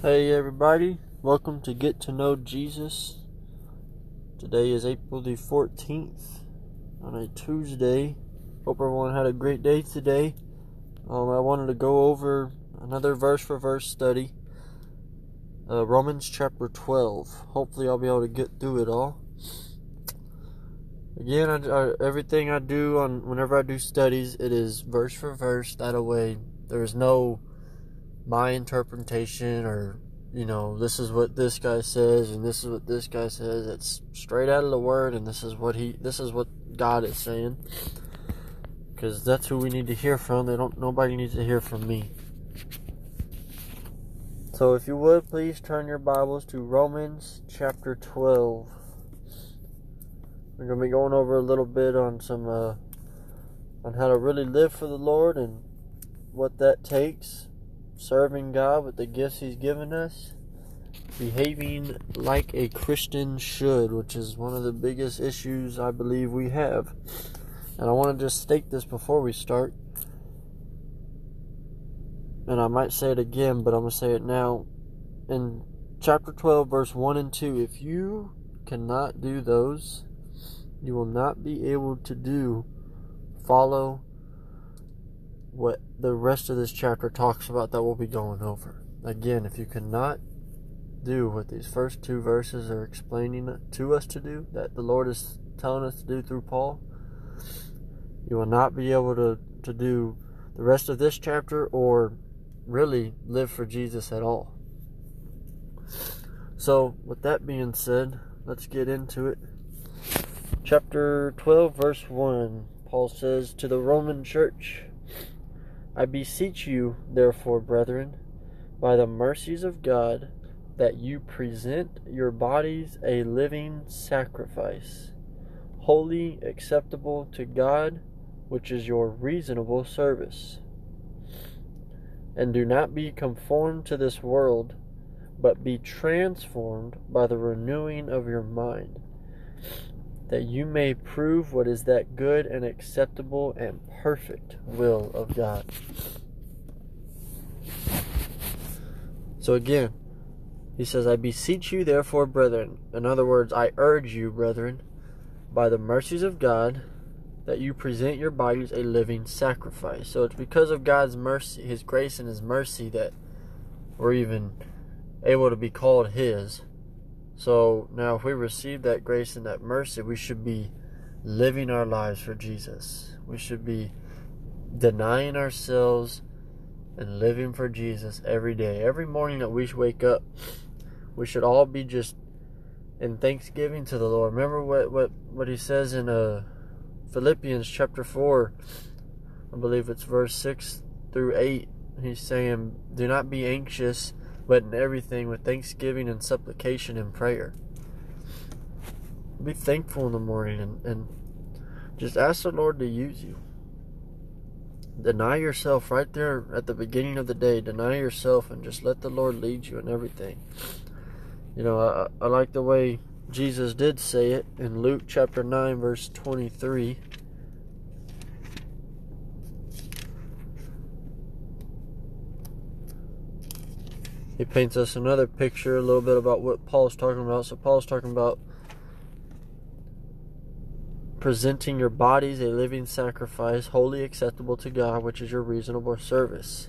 Hey everybody, welcome to Get to Know Jesus. Today is April the 14th on a Tuesday. Hope everyone had a great day today. Um, I wanted to go over another verse for verse study. Uh, Romans chapter 12. Hopefully, I'll be able to get through it all. Again, I, I, everything I do on whenever I do studies, it is verse for verse. That way, there's no my interpretation or you know this is what this guy says and this is what this guy says. It's straight out of the word and this is what he this is what god is saying. Because that's who we need to hear from. They don't nobody needs to hear from me. So if you would please turn your bibles to romans chapter 12 we're going to be going over a little bit on some uh, on how to really live for the lord and what that takes serving God with the gifts He's given us, behaving like a Christian should, which is one of the biggest issues I believe we have. And I want to just state this before we start. And I might say it again, but I'm going to say it now. In chapter 12, verse 1 and 2, if you cannot do those, you will not be able to do, follow, what the rest of this chapter talks about that we'll be going over. Again, if you cannot do what these first two verses are explaining to us to do, that the Lord is telling us to do through Paul, you will not be able to, to do the rest of this chapter or really live for Jesus at all. So, with that being said, let's get into it. Chapter 12, verse 1, Paul says, To the Roman church, I beseech you, therefore, brethren, by the mercies of God, that you present your bodies a living sacrifice, holy, acceptable to God, which is your reasonable service. And do not be conformed to this world, but be transformed by the renewing of your mind that you may prove what is that good and acceptable and perfect will of God. So again, he says, I beseech you, therefore, brethren. In other words, I urge you, brethren, by the mercies of God, that you present your bodies a living sacrifice. So it's because of God's mercy, His grace, and His mercy that we're even able to be called His. So now, if we receive that grace and that mercy, we should be living our lives for Jesus. We should be denying ourselves and living for Jesus every day. Every morning that we wake up, we should all be just in thanksgiving to the Lord. Remember what what what he says in uh, Philippians chapter 4, I believe it's verse 6 through 8. He's saying, Do not be anxious but in everything with thanksgiving and supplication and prayer. Be thankful in the morning and, and just ask the Lord to use you. Deny yourself right there at the beginning of the day. Deny yourself and just let the Lord lead you in everything. You know, I, I like the way Jesus did say it in Luke chapter 9, verse 23. He paints us another picture, a little bit about what Paul's talking about. So, Paul's talking about presenting your bodies a living sacrifice, wholly acceptable to God, which is your reasonable service.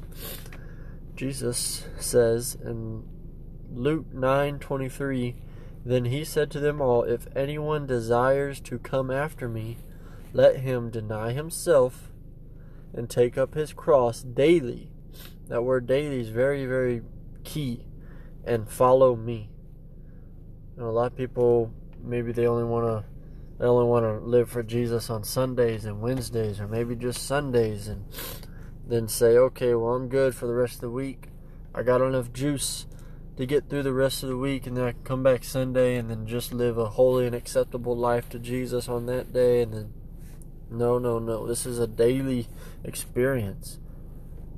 Jesus says in Luke 9:23, then he said to them all, if anyone desires to come after me, let him deny himself and take up his cross daily. That word daily is very very key and follow me. You know, a lot of people maybe they only want to they only want to live for Jesus on Sundays and Wednesdays or maybe just Sundays and then say, "Okay, well, I'm good for the rest of the week. I got enough juice to get through the rest of the week and then I can come back Sunday and then just live a holy and acceptable life to Jesus on that day and then no, no, no. This is a daily experience.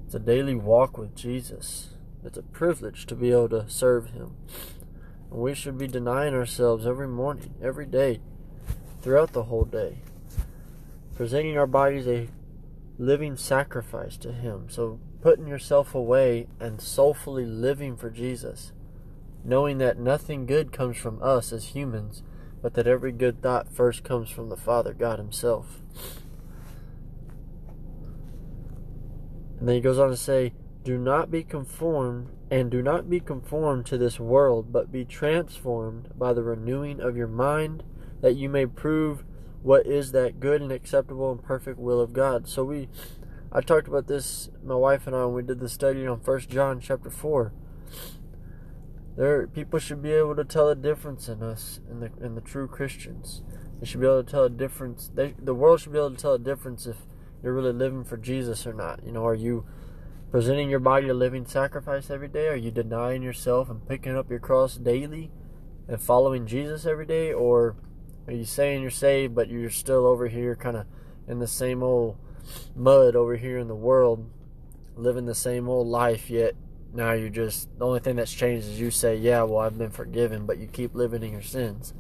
It's a daily walk with Jesus. It's a privilege to be able to serve Him. And we should be denying ourselves every morning, every day, throughout the whole day. Presenting our bodies a living sacrifice to Him. So putting yourself away and soulfully living for Jesus, knowing that nothing good comes from us as humans, but that every good thought first comes from the Father God Himself. And then he goes on to say, Do not be conformed, and do not be conformed to this world, but be transformed by the renewing of your mind, that you may prove what is that good and acceptable and perfect will of God. So we I talked about this, my wife and I, when we did the study on First John chapter four. There, people should be able to tell a difference in us, in the in the true Christians. They should be able to tell a difference. They, the world should be able to tell a difference if you're really living for Jesus or not. You know, are you presenting your body a living sacrifice every day? Are you denying yourself and picking up your cross daily and following Jesus every day, or are you saying you're saved but you're still over here, kind of in the same old mud over here in the world, living the same old life, yet now you're just the only thing that's changed is you say, Yeah, well, I've been forgiven, but you keep living in your sins.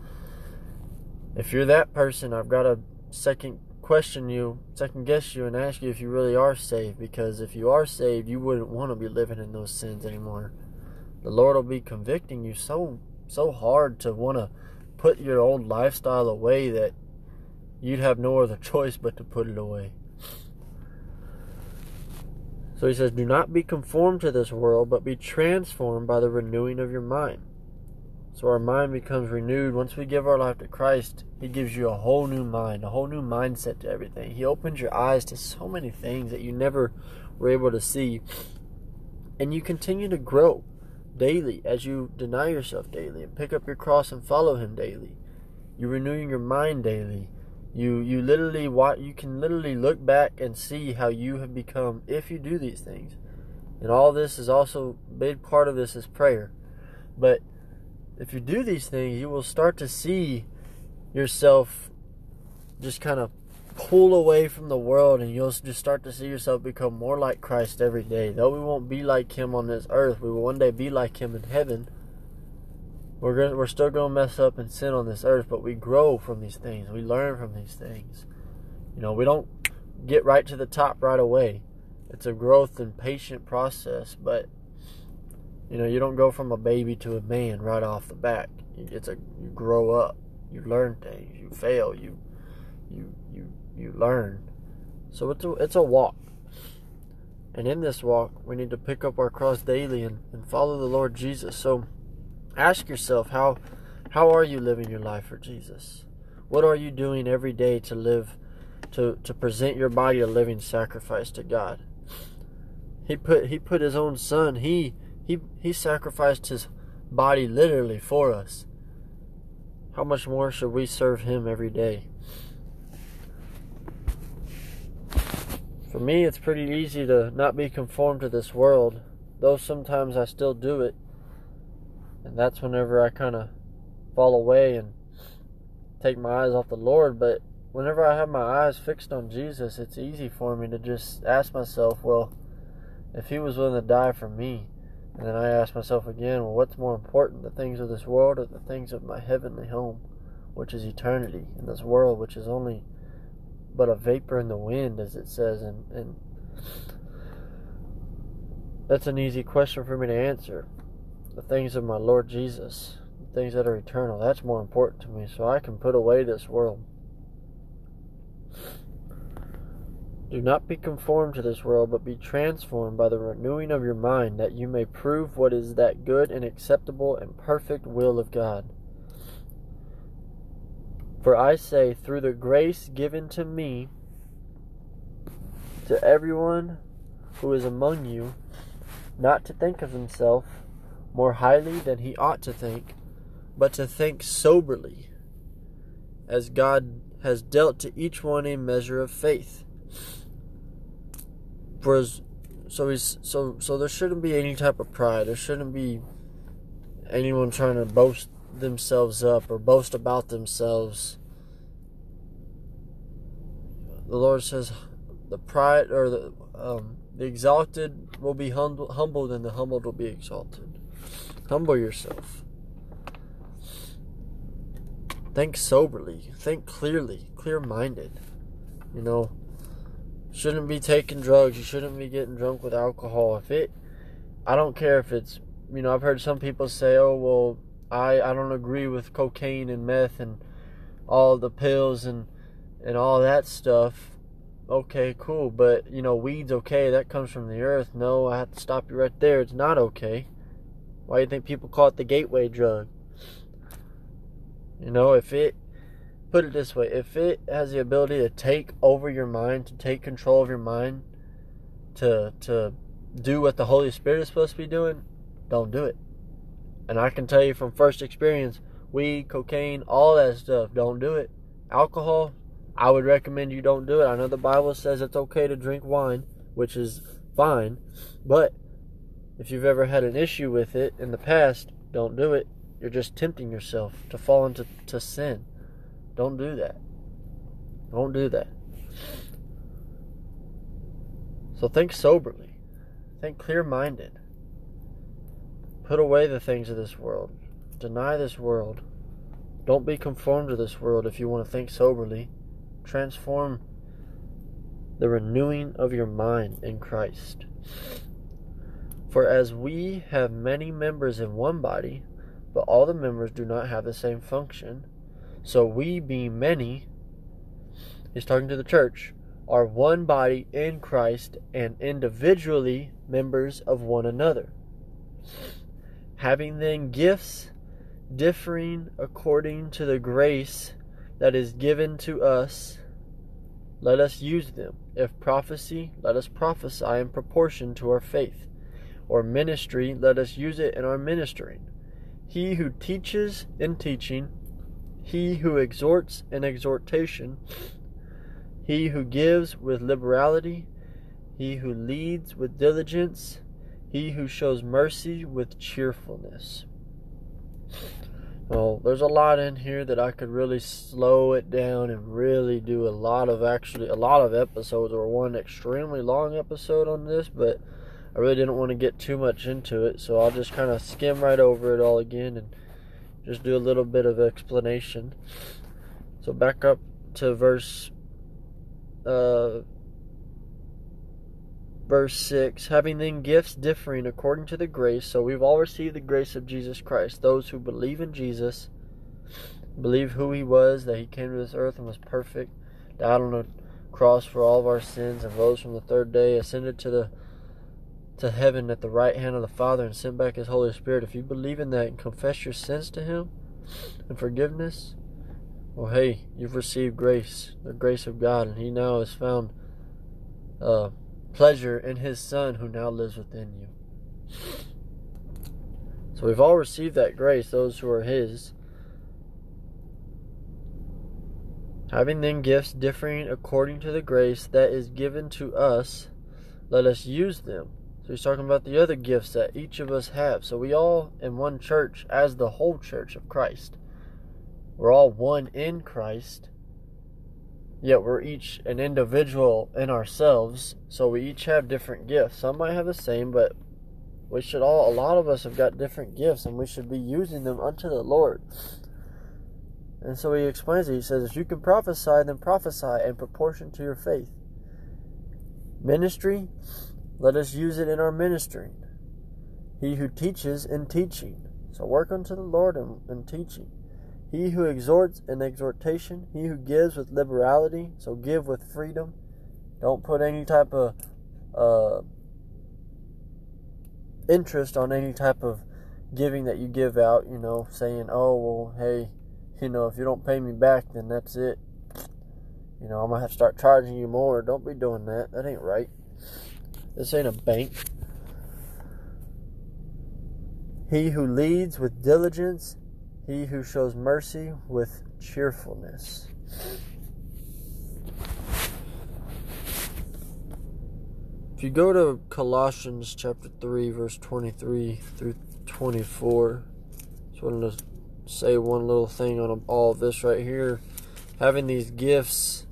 If you're that person, I've got a second question you, second guess you, and ask you if you really are saved. Because if you are saved, you wouldn't want to be living in those sins anymore. The Lord will be convicting you so so hard to want to put your old lifestyle away that you'd have no other choice but to put it away. So he says, Do not be conformed to this world, but be transformed by the renewing of your mind. So our mind becomes renewed. Once we give our life to Christ, He gives you a whole new mind, a whole new mindset to everything. He opens your eyes to so many things that you never were able to see. And you continue to grow daily as you deny yourself daily and pick up your cross and follow Him daily. You're renewing your mind daily. You you literally you can literally look back and see how you have become if you do these things. And all this is also big part of this is prayer. But if you do these things, you will start to see yourself just kind of pull away from the world and you'll just start to see yourself become more like Christ every day. Though we won't be like him on this earth, we will one day be like him in heaven. We're going we're still going to mess up and sin on this earth, but we grow from these things. We learn from these things. You know, we don't get right to the top right away. It's a growth and patient process, but you know, you don't go from a baby to a man right off the bat. It's a you grow up, you learn things, you fail, you you you you learn. So it's a it's a walk. And in this walk, we need to pick up our cross daily and, and follow the Lord Jesus. So Ask yourself how how are you living your life for Jesus? What are you doing every day to live to to present your body a living sacrifice to God? He put he put his own son, he he he sacrificed his body literally for us. How much more should we serve him every day? For me, it's pretty easy to not be conformed to this world, though sometimes I still do it. And that's whenever I kind of fall away and take my eyes off the Lord. But whenever I have my eyes fixed on Jesus, it's easy for me to just ask myself, well, if He was willing to die for me, and then I ask myself again, well, what's more important, the things of this world or the things of my heavenly home, which is eternity, in this world, which is only but a vapor in the wind, as it says, and, and that's an easy question for me to answer the things of my Lord Jesus, the things that are eternal. That's more important to me, so I can put away this world. Do not be conformed to this world, but be transformed by the renewing of your mind, that you may prove what is that good and acceptable and perfect will of God. For I say, through the grace given to me, to everyone who is among you, not to think of himself more highly than he ought to think, but to think soberly, as God has dealt to each one a measure of faith. For so he's so so there shouldn't be any type of pride. There shouldn't be anyone trying to boast themselves up or boast about themselves. The Lord says, the pride or the um, the exalted will be humbled, and the humbled will be exalted. Humble yourself. Think soberly. Think clearly. Clear minded. You know, shouldn't be taking drugs. You shouldn't be getting drunk with alcohol. If it, I don't care if it's, you know, I've heard some people say, oh, well, I, I don't agree with cocaine and meth and all the pills and, and all that stuff. Okay, cool. But, you know, weed's okay. That comes from the earth. No, I have to stop you right there. It's not okay. Why do you think people call it the gateway drug? You know, if it put it this way if it has the ability to take over your mind to take control of your mind to to do what the holy spirit is supposed to be doing don't do it. And i can tell you from first experience weed cocaine all that stuff don't do it. Alcohol i would recommend you don't do it. I know the bible says it's okay to drink wine which is fine but if you've ever had an issue with it in the past don't do it. You're just tempting yourself to fall into to sin don't do that. Don't do that. So think soberly. Think clear minded. Put away the things of this world. Deny this world. Don't be conformed to this world if you want to think soberly. Transform the renewing of your mind in Christ. For as we have many members in one body, but all the members do not have the same function, so we, being many, he's talking to the church, are one body in Christ and individually members of one another. Having then gifts differing according to the grace that is given to us, let us use them. If prophecy, let us prophesy in proportion to our faith. Or ministry, let us use it in our ministering. He who teaches in teaching, he who exhorts in exhortation, he who gives with liberality, he who leads with diligence, he who shows mercy with cheerfulness. Well, there's a lot in here that I could really slow it down and really do a lot of actually a lot of episodes or one extremely long episode on this, but I really didn't want to get too much into it, so I'll just kind of skim right over it all again and just do a little bit of explanation. So back up to verse uh, verse 6 having then gifts differing according to the grace so we've all received the grace of jesus christ those who believe in jesus believe who he was that he came to this earth and was perfect died on a cross for all of our sins and rose from the third day ascended to the to heaven at the right hand of the Father and send back His Holy Spirit, if you believe in that and confess your sins to Him and forgiveness, well, hey, you've received grace, the grace of God, and He now has found uh, pleasure in His Son who now lives within you. So we've all received that grace, those who are His. Having then gifts differing according to the grace that is given to us, let us use them. So he's talking about the other gifts that each of us have. So we all in one church as the whole church of Christ. We're all one in Christ. Yet we're each an individual in ourselves. So we each have different gifts. Some might have the same, but we should all a lot of us have got different gifts and we should be using them unto the Lord. And so he explains it. He says, if you can prophesy, then prophesy in proportion to your faith. Ministry, let us use it in our ministering. He who teaches in teaching. So work unto the Lord in, in teaching. He who exhorts in exhortation. He who gives with liberality. So give with freedom. Don't put any type of uh, interest on any type of giving that you give out, you know, saying, oh, well, hey, you know, if you don't pay me back, then that's it. You know, I'm going to have to start charging you more. Don't be doing that. That ain't right. This ain't a bank. He who leads with diligence, he who shows mercy with cheerfulness. If you go to Colossians chapter 3, verse 23 through 24, just wanted to say one little thing on all of this right here. Having these gifts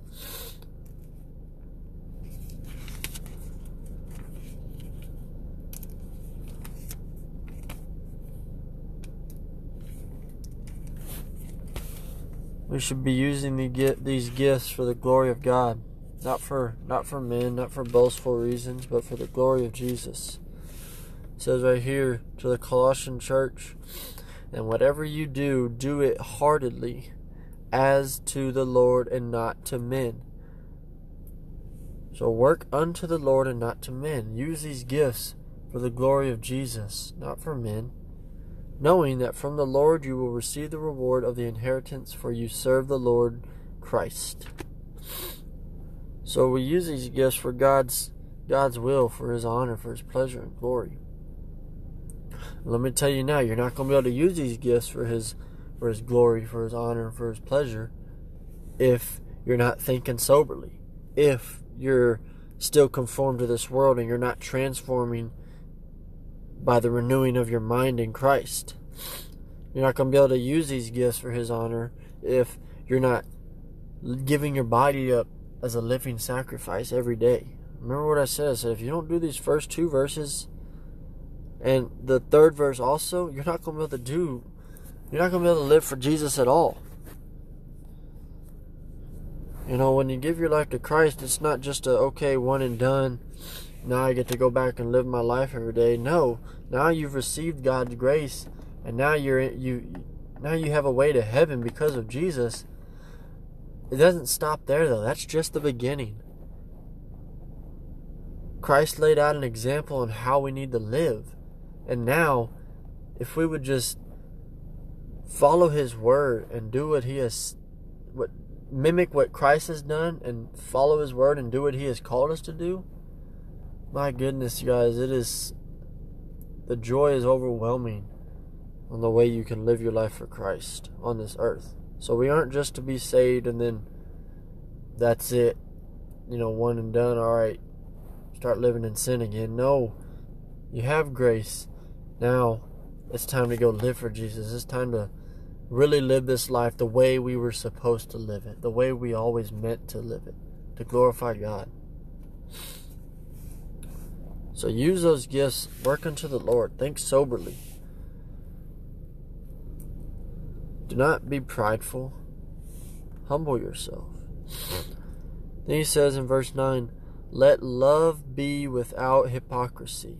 We should be using the, these gifts for the glory of God. not for not for men, not for boastful reasons, but for the glory of Jesus. It says right here to the Colossian church, and whatever you do, do it heartedly, as to the Lord and not to men. So work unto the Lord and not to men. Use these gifts for the glory of Jesus, not for men, knowing that from the Lord you will receive the reward of the inheritance, for you serve the Lord Christ. So we use these gifts for God's God's will, for his honor, for his pleasure and glory. Let me tell you now, you're not going to be able to use these gifts for his for his glory, for his honor, for his pleasure if you're not thinking soberly. If you're still conformed to this world and you're not transforming by the renewing of your mind in Christ. You're not going to be able to use these gifts for His honor if you're not giving your body up as a living sacrifice every day. Remember what I said? I said if you don't do these first two verses and the third verse also, you're not going to be able to do, you're not going to be able to live for Jesus at all. You know, when you give your life to Christ, it's not just a okay, one and done now I get to go back and live my life every day. No, now you've received God's grace, and now you're you now you have a way to heaven because of Jesus. It doesn't stop there though. That's just the beginning. Christ laid out an example on how we need to live. And now, if we would just follow his word and do what he has what mimic what Christ has done and follow his word and do what he has called us to do, my goodness, you guys, it is the joy is overwhelming on the way you can live your life for Christ on this earth. So we aren't just to be saved and then that's it, you know, one and done. All right, start living in sin again. No, you have grace. Now it's time to go live for Jesus. It's time to really live this life the way we were supposed to live it, the way we always meant to live it, to glorify God. So use those gifts, work unto the Lord, think soberly. Do not be prideful, humble yourself. Then he says in verse 9, Let love be without hypocrisy.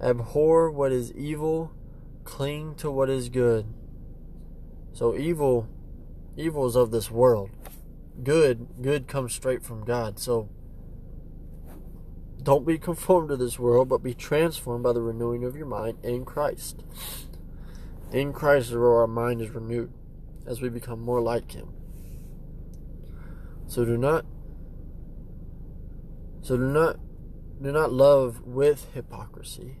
Abhor what is evil, cling to what is good. So evil evil is of this world. Good good comes straight from God. So don't be conformed to this world, but be transformed by the renewing of your mind in Christ. In Christ our mind is renewed as we become more like Him. So do not so do not do not love with hypocrisy.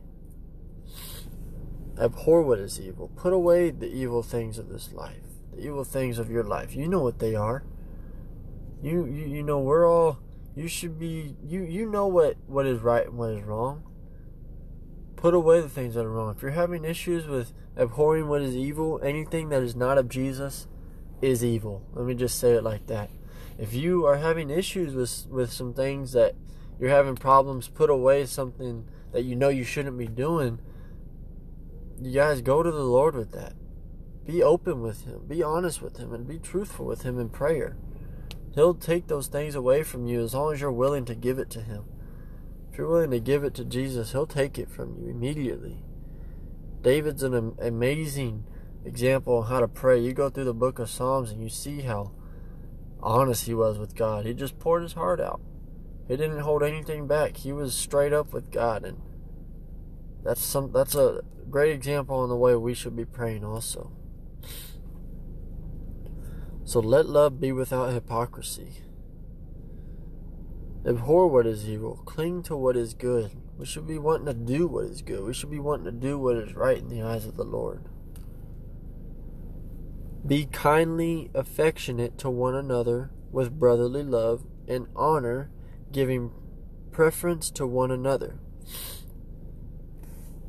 Abhor what is evil. Put away the evil things of this life. The evil things of your life. You know what they are. You you, you know we're all you should be you you know what what is right and what is wrong. Put away the things that are wrong. If you're having issues with abhorring what is evil, anything that is not of Jesus is evil. Let me just say it like that. If you are having issues with with some things that you're having problems, put away something that you know you shouldn't be doing. You guys go to the Lord with that. Be open with him. Be honest with him and be truthful with him in prayer. He'll take those things away from you as long as you're willing to give it to Him. If you're willing to give it to Jesus, He'll take it from you immediately. David's an amazing example on how to pray. You go through the book of Psalms and you see how honest he was with God. He just poured his heart out. He didn't hold anything back. He was straight up with God and that's some that's a great example on the way we should be praying also. So let love be without hypocrisy. Abhor what is evil, cling to what is good. We should be wanting to do what is good. We should be wanting to do what is right in the eyes of the Lord. Be kindly affectionate to one another with brotherly love and honor, giving preference to one another.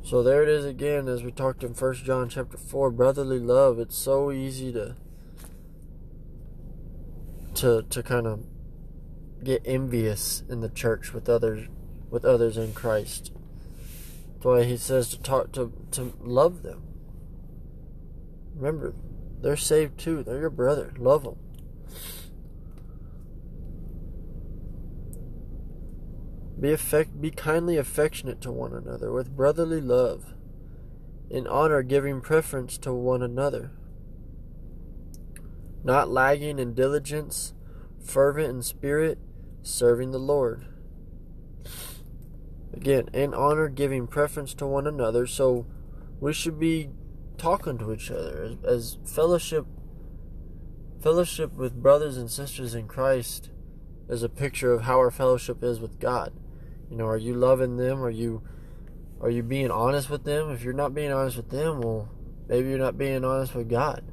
So there it is again as we talked in First John chapter 4, brotherly love. It's so easy to to to kind of get envious in the church with others with others in Christ. That's why he says to talk to to love them. Remember, they're saved too. They're your brother. Love them. Be affect, be kindly affectionate to one another with brotherly love, in honor giving preference to one another, not lagging in diligence, fervent in spirit, serving the Lord. Again, in honor giving preference to one another, so we should be talking to each other as, as fellowship fellowship with brothers and sisters in Christ is a picture of how our fellowship is with God. You know, are you loving them? Are you are you being honest with them? If you're not being honest with them, well, maybe you're not being honest with God.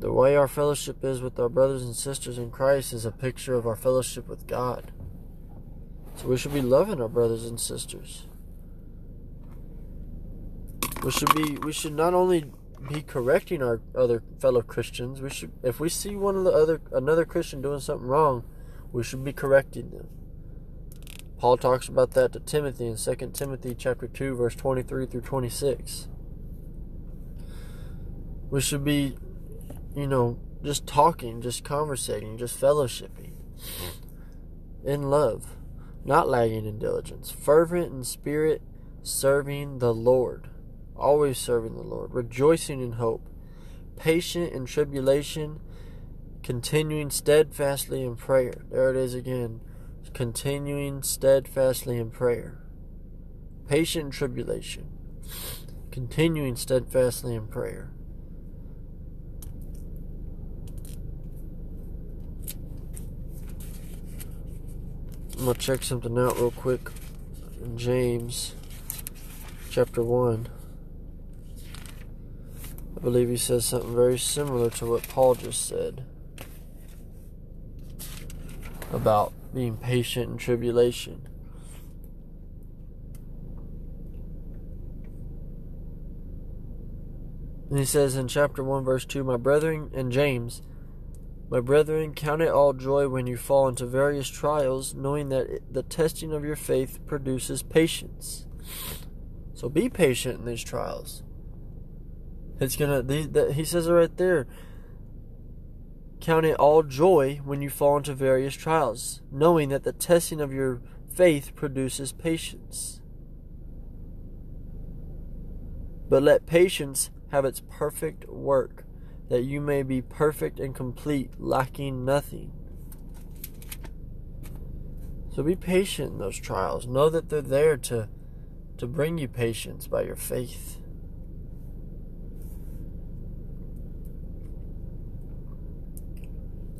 The way our fellowship is with our brothers and sisters in Christ is a picture of our fellowship with God. So we should be loving our brothers and sisters. We should be we should not only be correcting our other fellow Christians, we should if we see one of the other another Christian doing something wrong, we should be correcting them. Paul talks about that to Timothy in 2 Timothy chapter 2 verse 23 through 26. We should be you know just talking, just conversating, just fellowshipping in love, not lagging in diligence, fervent in spirit, serving the Lord, always serving the Lord, rejoicing in hope, patient in tribulation, continuing steadfastly in prayer. There it is again. Continuing steadfastly in prayer. Patient in tribulation. Continuing steadfastly in prayer. I'm going to check something out real quick. In James chapter 1. I believe he says something very similar to what Paul just said about being patient in tribulation. And he says in chapter 1, verse 2 My brethren, and James, my brethren, count it all joy when you fall into various trials, knowing that the testing of your faith produces patience. So be patient in these trials. It's gonna. He says it right there. Count it all joy when you fall into various trials, knowing that the testing of your faith produces patience. But let patience have its perfect work, that you may be perfect and complete, lacking nothing. So be patient in those trials. Know that they're there to, to bring you patience by your faith.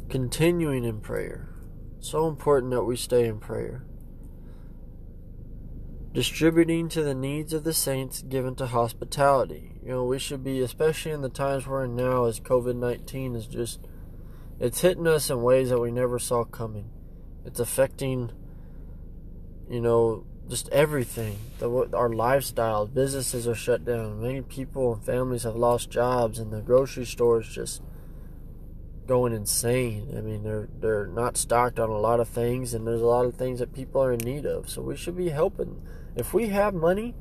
continuing in prayer. So important that we stay in prayer. Distributing to the needs of the saints given to hospitality. You know, we should be, especially in the times we're in now, as COVID 19 is just, it's hitting us in ways that we never saw coming. It's affecting, you know, just everything. The, our lifestyle, businesses are shut down. Many people and families have lost jobs, and the grocery stores just going insane. I mean, they're they're not stocked on a lot of things, and there's a lot of things that people are in need of. So we should be helping. If we have money,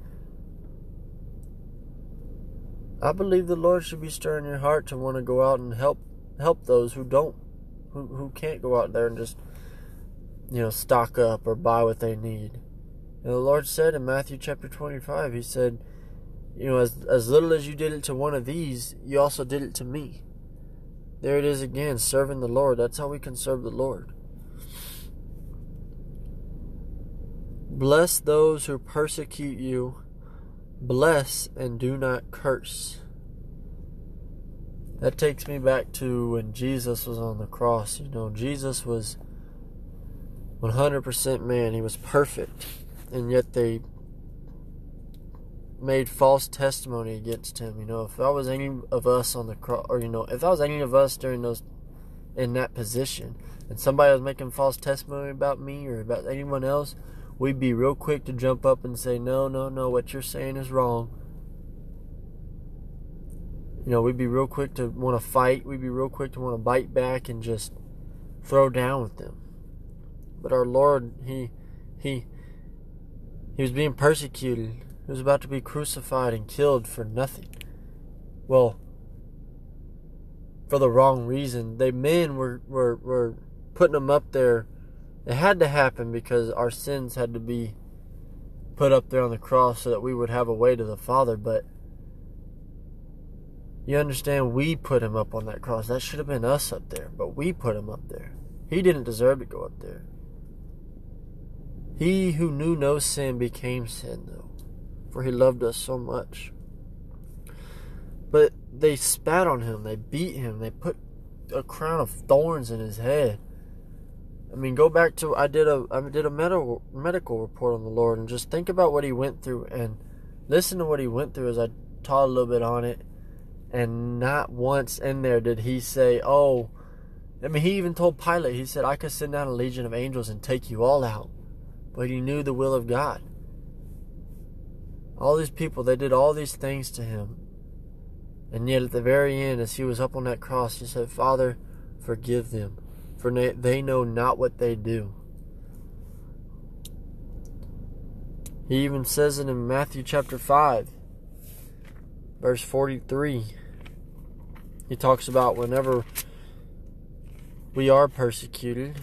I believe the Lord should be stirring your heart to want to go out and help help those who don't, who who can't go out there and just, you know, stock up or buy what they need. And the Lord said in Matthew chapter 25, He said, you know, as as little as you did it to one of these, you also did it to me. There it is again, serving the Lord. That's how we can serve the Lord. Bless those who persecute you. Bless and do not curse. That takes me back to when Jesus was on the cross. You know, Jesus was 100% man, he was perfect. And yet they made false testimony against him. You know, if that was any of us on the cross, or you know, if that was any of us during those in that position, and somebody was making false testimony about me or about anyone else, we'd be real quick to jump up and say, "No, no, no, what you're saying is wrong." You know, we'd be real quick to want to fight. We'd be real quick to want to bite back and just throw down with them. But our Lord, he he he was being persecuted he was about to be crucified and killed for nothing. Well, for the wrong reason. The men were, were, were putting him up there It had to happen because our sins had to be put up there on the cross so that we would have a way to the Father, but you understand we put him up on that cross. That should have been us up there, but we put him up there. He didn't deserve to go up there. He who knew no sin became sin, though, for he loved us so much. But they spat on him, they beat him, they put a crown of thorns in his head. I mean, go back to I did a I did a medical medical report on the Lord, and just think about what he went through, and listen to what he went through as I taught a little bit on it, and not once in there did he say, "Oh." I mean, he even told Pilate, he said, I could send down a legion of angels and take you all out. But he knew the will of God. All these people, they did all these things to him. And yet, at the very end, as he was up on that cross, he said, Father, forgive them, for they know not what they do. He even says it in Matthew chapter 5, verse 43. He talks about whenever we are persecuted,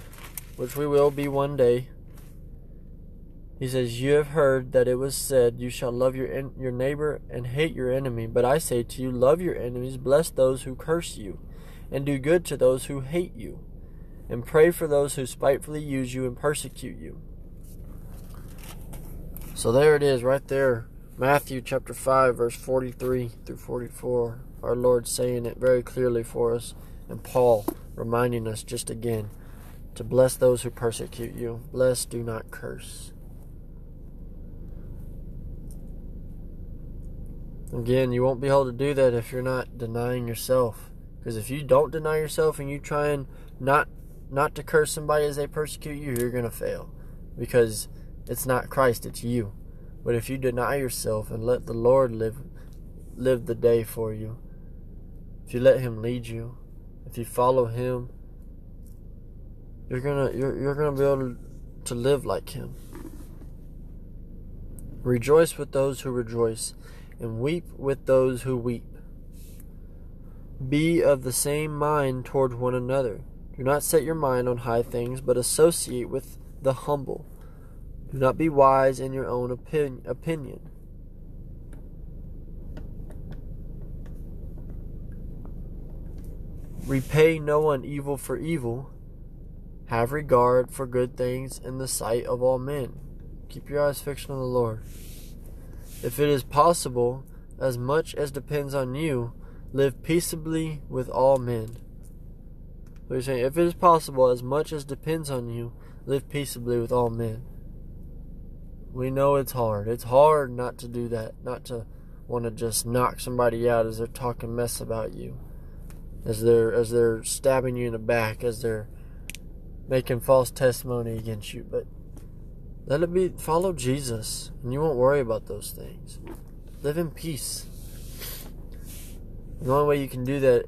which we will be one day. He says, You have heard that it was said, You shall love your, en- your neighbor and hate your enemy. But I say to you, Love your enemies, bless those who curse you, and do good to those who hate you, and pray for those who spitefully use you and persecute you. So there it is, right there. Matthew chapter 5, verse 43 through 44. Our Lord saying it very clearly for us, and Paul reminding us just again to bless those who persecute you. Bless, do not curse. Again, you won't be able to do that if you're not denying yourself. Because if you don't deny yourself and you try and not not to curse somebody as they persecute you, you're going to fail. Because it's not Christ, it's you. But if you deny yourself and let the Lord live live the day for you, if you let him lead you, if you follow him, you're going to you're, you're going to be able to live like him. Rejoice with those who rejoice and weep with those who weep. Be of the same mind toward one another. Do not set your mind on high things, but associate with the humble. Do not be wise in your own opinion. Repay no one evil for evil. Have regard for good things in the sight of all men. Keep your eyes fixed on the Lord. If it is possible, as much as depends on you, live peaceably with all men. So he's saying, if it is possible, as much as depends on you, live peaceably with all men. We know it's hard. It's hard not to do that, not to want to just knock somebody out as they're talking mess about you, as they're as they're stabbing you in the back, as they're making false testimony against you. But let it be follow Jesus, and you won't worry about those things. Live in peace. The only way you can do that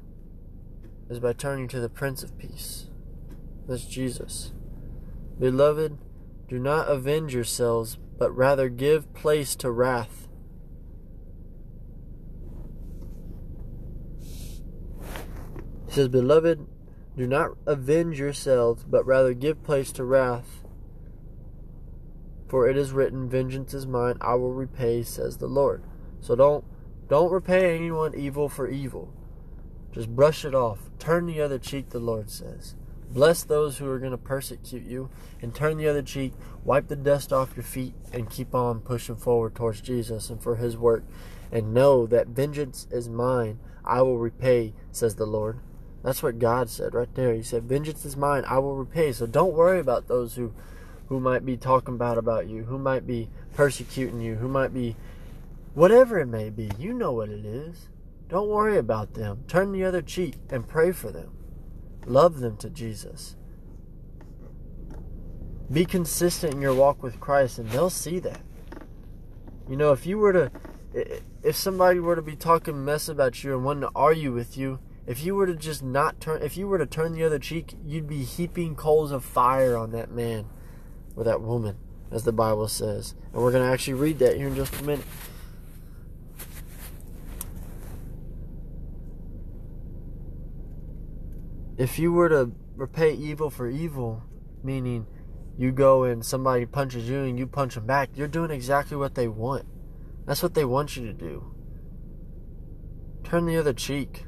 is by turning to the Prince of Peace. That's Jesus. Beloved, do not avenge yourselves, but rather give place to wrath. He says, Beloved, do not avenge yourselves, but rather give place to wrath. For it is written, Vengeance is mine, I will repay, says the Lord. So don't don't repay anyone evil for evil. Just brush it off. Turn the other cheek, the Lord says. Bless those who are going to persecute you and turn the other cheek. Wipe the dust off your feet and keep on pushing forward towards Jesus and for his work. And know that vengeance is mine. I will repay, says the Lord. That's what God said right there. He said, Vengeance is mine. I will repay. So don't worry about those who who might be talking bad about you, who might be persecuting you, who might be whatever it may be. You know what it is. Don't worry about them. Turn the other cheek and pray for them. Love them to Jesus. Be consistent in your walk with Christ, and they'll see that. You know, if you were to, if somebody were to be talking mess about you and wanting to argue with you, if you were to just not turn, if you were to turn the other cheek, you'd be heaping coals of fire on that man or that woman, as the Bible says. And we're going to actually read that here in just a minute. If you were to repay evil for evil, meaning you go and somebody punches you and you punch them back, you're doing exactly what they want. That's what they want you to do. Turn the other cheek.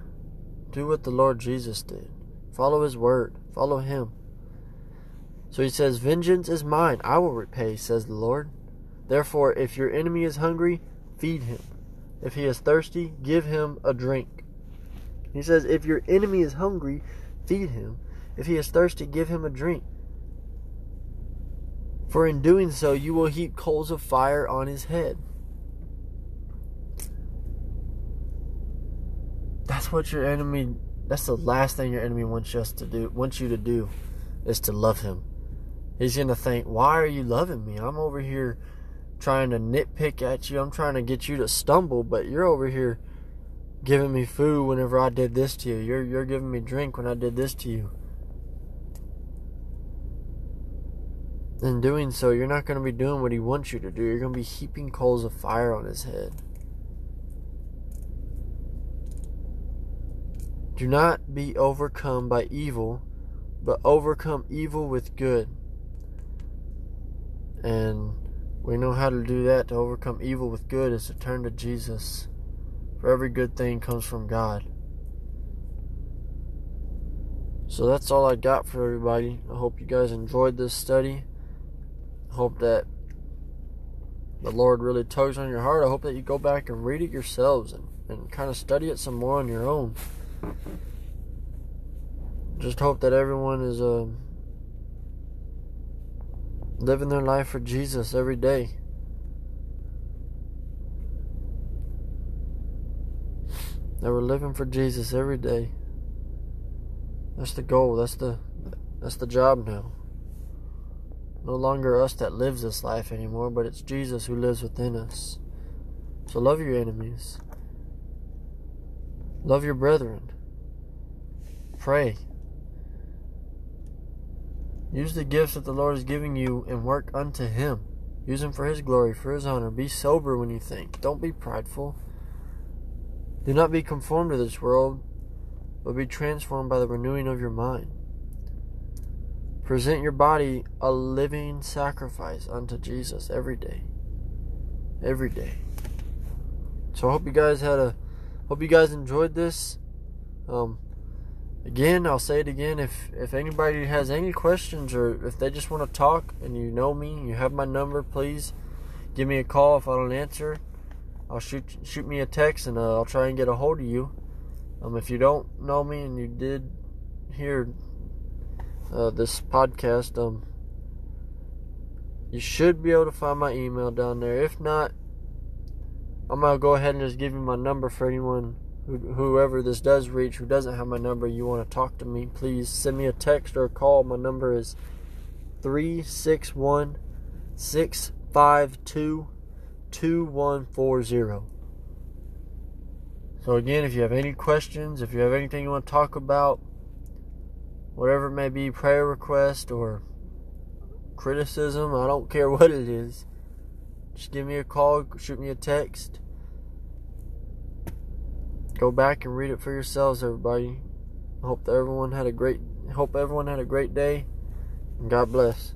Do what the Lord Jesus did. Follow his word. Follow him. So he says, Vengeance is mine. I will repay, says the Lord. Therefore, if your enemy is hungry, feed him. If he is thirsty, give him a drink. He says, If your enemy is hungry, feed him. If he is thirsty, give him a drink. For in doing so, you will heap coals of fire on his head. That's what your enemy, that's the last thing your enemy wants us to do, wants you to do, is to love him. He's going to think, why are you loving me? I'm over here trying to nitpick at you. I'm trying to get you to stumble, but you're over here giving me food whenever I did this to you. You're you're giving me drink when I did this to you. In doing so, you're not going to be doing what he wants you to do. You're going to be heaping coals of fire on his head. Do not be overcome by evil, but overcome evil with good. And we know how to do that to overcome evil with good is to turn to Jesus. For every good thing comes from God. So that's all I got for everybody. I hope you guys enjoyed this study. I hope that the Lord really tugs on your heart. I hope that you go back and read it yourselves and, and kind of study it some more on your own. Just hope that everyone is uh, living their life for Jesus every day. That we're living for Jesus every day. That's the goal. That's the that's the job now. No longer us that lives this life anymore, but it's Jesus who lives within us. So love your enemies. Love your brethren. Pray. Use the gifts that the Lord is giving you and work unto Him. Use them for His glory, for His honor. Be sober when you think. Don't be prideful. Do not be conformed to this world, but be transformed by the renewing of your mind. Present your body a living sacrifice unto Jesus every day. Every day. So I hope you guys had a hope you guys enjoyed this. Um again, I'll say it again if if anybody has any questions or if they just want to talk and you know me, you have my number, please give me a call if I don't answer. I'll shoot shoot me a text and uh, I'll try and get a hold of you. Um, if you don't know me and you did hear uh, this podcast, um, you should be able to find my email down there. If not, I'm gonna go ahead and just give you my number for anyone, who, whoever this does reach, who doesn't have my number. You want to talk to me? Please send me a text or a call. My number is three six one six five two. 2140. So, again, if you have any questions, if you have anything you want to talk about, whatever it may be, prayer request or criticism, I don't care what it is, just give me a call, shoot me a text. Go back and read it for yourselves, everybody. Hope everyone had a great hope everyone had a great day and God bless.